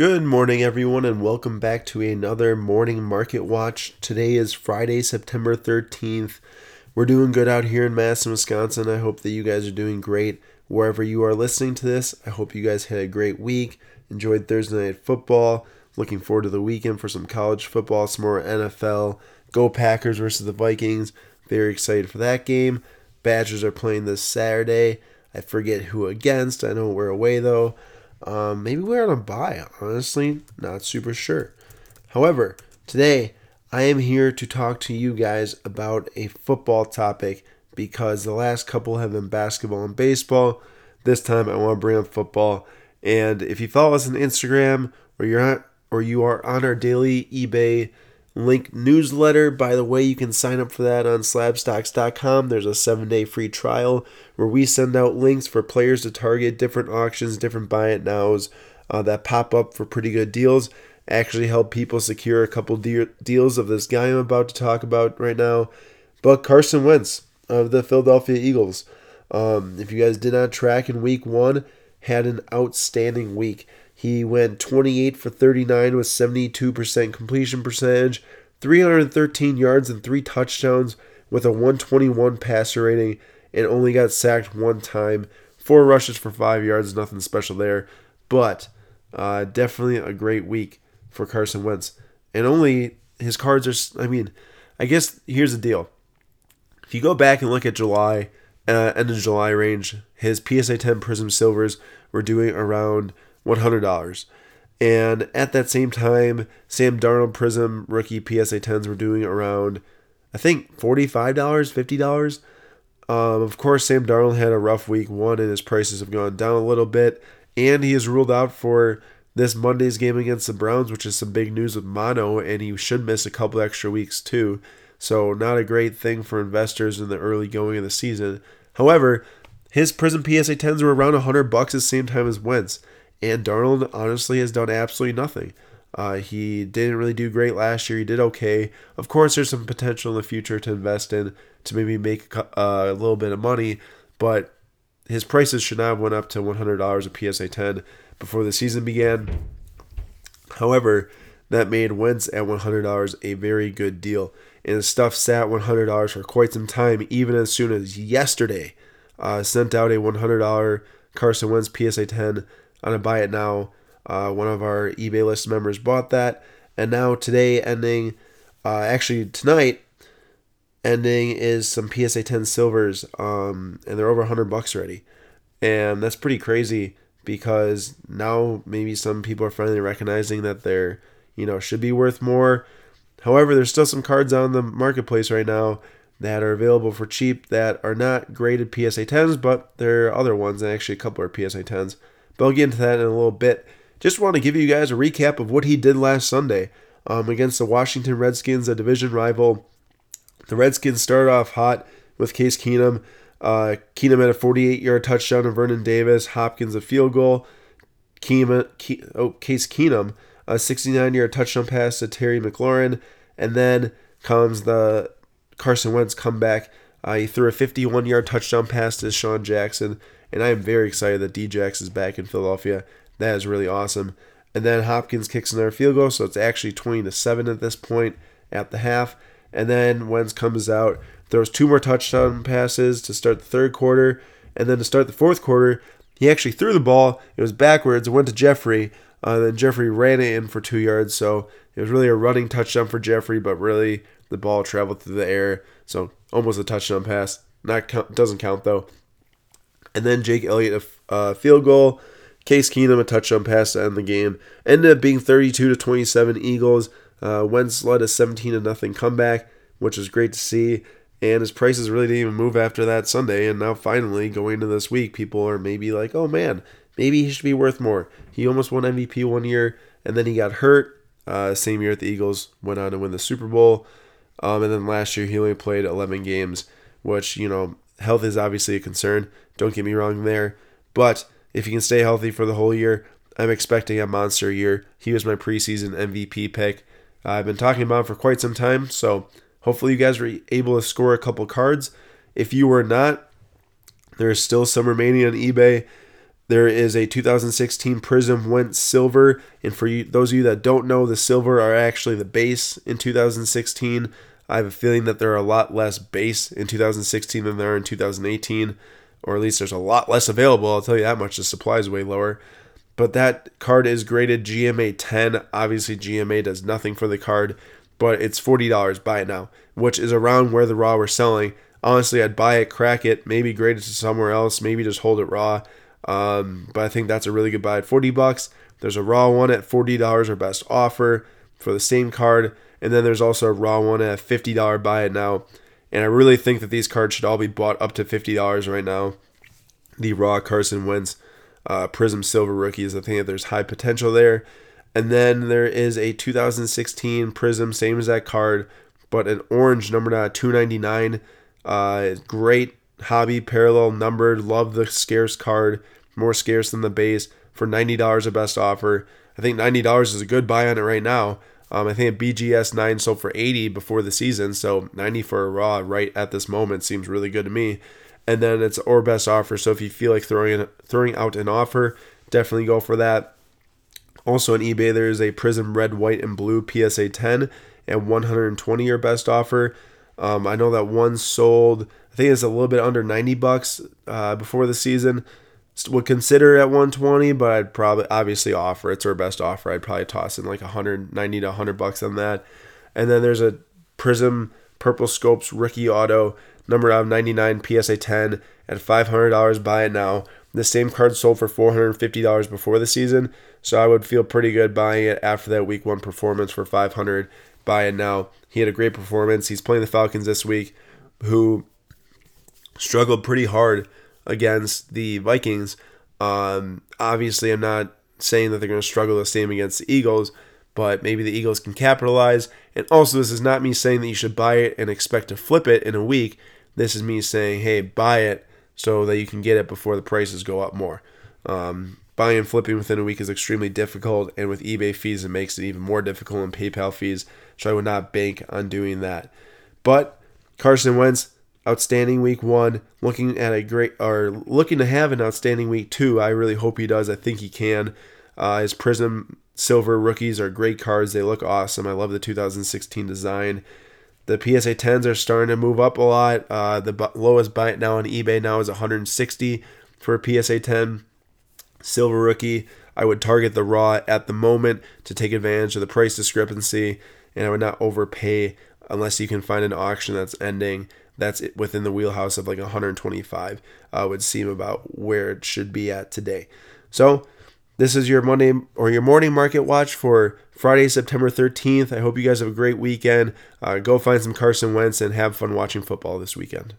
Good morning, everyone, and welcome back to another morning market watch. Today is Friday, September 13th. We're doing good out here in Madison, Wisconsin. I hope that you guys are doing great wherever you are listening to this. I hope you guys had a great week, enjoyed Thursday night football. Looking forward to the weekend for some college football, some more NFL. Go Packers versus the Vikings. Very excited for that game. Badgers are playing this Saturday. I forget who against. I know we're away though. Um, maybe we're on a buy. Honestly, not super sure. However, today I am here to talk to you guys about a football topic because the last couple have been basketball and baseball. This time I want to bring up football. And if you follow us on Instagram or you're on, or you are on our daily eBay link newsletter. By the way, you can sign up for that on slabstocks.com. There's a seven day free trial where we send out links for players to target different auctions, different buy it nows uh, that pop up for pretty good deals. Actually, help people secure a couple de- deals of this guy I'm about to talk about right now. But Carson Wentz of the Philadelphia Eagles. Um, if you guys did not track in week one, had an outstanding week. He went 28 for 39 with 72% completion percentage, 313 yards and three touchdowns with a 121 passer rating, and only got sacked one time. Four rushes for five yards, nothing special there, but uh, definitely a great week for Carson Wentz. And only his cards are, I mean, I guess here's the deal. If you go back and look at July, uh, end of July range, his PSA 10 Prizm Silvers were doing around $100. And at that same time, Sam Darnold Prizm rookie PSA 10s were doing around, I think, $45, $50. Um, of course, Sam Darnold had a rough week one, and his prices have gone down a little bit. And he is ruled out for this Monday's game against the Browns, which is some big news with mono, and he should miss a couple extra weeks too. So, not a great thing for investors in the early going of the season. However, his Prizm PSA 10s were around 100 bucks at the same time as Wentz. And Darnold honestly has done absolutely nothing. Uh, he didn't really do great last year. He did okay. Of course, there's some potential in the future to invest in to maybe make uh, a little bit of money, but his prices should not have went up to $100 a PSA 10 before the season began. However, that made Wentz at $100 a very good deal. And his stuff sat $100 for quite some time, even as soon as yesterday. Uh, sent out a $100 Carson Wentz PSA 10 on a buy it now. Uh, one of our eBay list members bought that, and now today ending, uh, actually tonight ending is some PSA 10 silvers, um, and they're over 100 bucks already, and that's pretty crazy because now maybe some people are finally recognizing that they're you know should be worth more. However, there's still some cards on the marketplace right now that are available for cheap that are not graded PSA 10s, but there are other ones, and actually a couple are PSA 10s. But I'll get into that in a little bit. Just want to give you guys a recap of what he did last Sunday um, against the Washington Redskins, a division rival. The Redskins started off hot with Case Keenum. Uh, Keenum had a 48 yard touchdown to Vernon Davis, Hopkins a field goal. Keenum, Ke- oh, Case Keenum, a 69 yard touchdown pass to Terry McLaurin. And then comes the Carson Wentz comeback. Uh, he threw a 51 yard touchdown pass to DeSean Jackson and I am very excited that Djax is back in Philadelphia. That is really awesome. And then Hopkins kicks another field goal, so it's actually 20 to 7 at this point at the half. And then Wentz comes out, throws two more touchdown passes to start the third quarter, and then to start the fourth quarter, he actually threw the ball. It was backwards, it went to Jeffery. Uh, then Jeffery ran it in for two yards, so it was really a running touchdown for Jeffery, but really the ball traveled through the air, so almost a touchdown pass. Not count, doesn't count though and then Jake Elliott a uh, field goal. Case Keenum a touchdown pass to end the game. Ended up being 32 to 27 Eagles. Uh, Wentz led a 17 to nothing comeback, which was great to see. And his prices really didn't even move after that Sunday. And now finally going into this week, people are maybe like, oh man, maybe he should be worth more. He almost won MVP one year, and then he got hurt. Uh, same year at the Eagles, went on to win the Super Bowl. Um, and then last year he only played 11 games, which you know health is obviously a concern. Don't get me wrong there. But if he can stay healthy for the whole year, I'm expecting a monster year. He was my preseason MVP pick. I've been talking about him for quite some time, so hopefully you guys were able to score a couple cards. If you were not, there is still some remaining on eBay. There is a 2016 Prizm Wentz Silver, and for you, those of you that don't know, the silver are actually the base in 2016. I have a feeling that there are a lot less base in 2016 than there are in 2018, or at least there's a lot less available. I'll tell you that much. The supply is way lower. But that card is graded GMA 10. Obviously, GMA does nothing for the card, but it's $40. Buy it now, which is around where the raw were selling. Honestly, I'd buy it, crack it, maybe grade it to somewhere else, maybe just hold it raw. Um, but I think that's a really good buy at 40 bucks. There's a raw one at $40 or best offer for the same card. And then there's also a raw one at $50 buy it now. And I really think that these cards should all be bought up to $50 right now. The raw Carson Wentz uh, Prizm Silver rookies. I think that there's high potential there. And then there is a 2016 Prizm, same as that card, but an orange numbered at 299. Uh, great hobby parallel numbered. Love the scarce card, more scarce than the base for ninety dollars a best offer. I think ninety dollars is a good buy on it right now. Um, I think a BGS nine sold for eighty before the season, so ninety for a raw right at this moment seems really good to me. And then it's or best offer. So if you feel like throwing in, throwing out an offer, definitely go for that. Also on eBay, there is a Prizm Red, White, and Blue PSA 10 and 120 your best offer. Um, I know that one sold I think it's a little bit under 90 bucks uh, before the season. Would consider at 120, but I'd probably obviously offer it's our best offer. I'd probably toss in like 190 to 100 bucks on that. And then there's a Prizm Purple Scopes rookie auto number out of 99 PSA 10 at $500. Buy it now. The same card sold for $450 before the season, so I would feel pretty good buying it after that week one performance for 500. Buy it now. He had a great performance. He's playing the Falcons this week, who struggled pretty hard against the Vikings. Um, obviously, I'm not saying that they're going to struggle the same against the Eagles, but maybe the Eagles can capitalize. And also, this is not me saying that you should buy it and expect to flip it in a week. This is me saying, hey, buy it so that you can get it before the prices go up more. Um, buying and flipping within a week is extremely difficult, and with eBay fees, it makes it even more difficult and PayPal fees. So I would not bank on doing that. But Carson Wentz, outstanding week one, looking at a great or looking to have an outstanding week two. I really hope he does. I think he can. Uh, his Prizm Silver rookies are great cards. They look awesome. I love the 2016 design. The PSA 10s are starting to move up a lot. Uh, the lowest buy now on eBay now is 160 for a PSA 10 silver rookie. I would target the raw at the moment to take advantage of the price discrepancy, and I would not overpay unless you can find an auction that's ending that's within the wheelhouse of like 125 uh, would seem about where it should be at today. So this is your Monday or your morning market watch for Friday, September 13th. I hope you guys have a great weekend. Uh, go find some Carson Wentz and have fun watching football this weekend.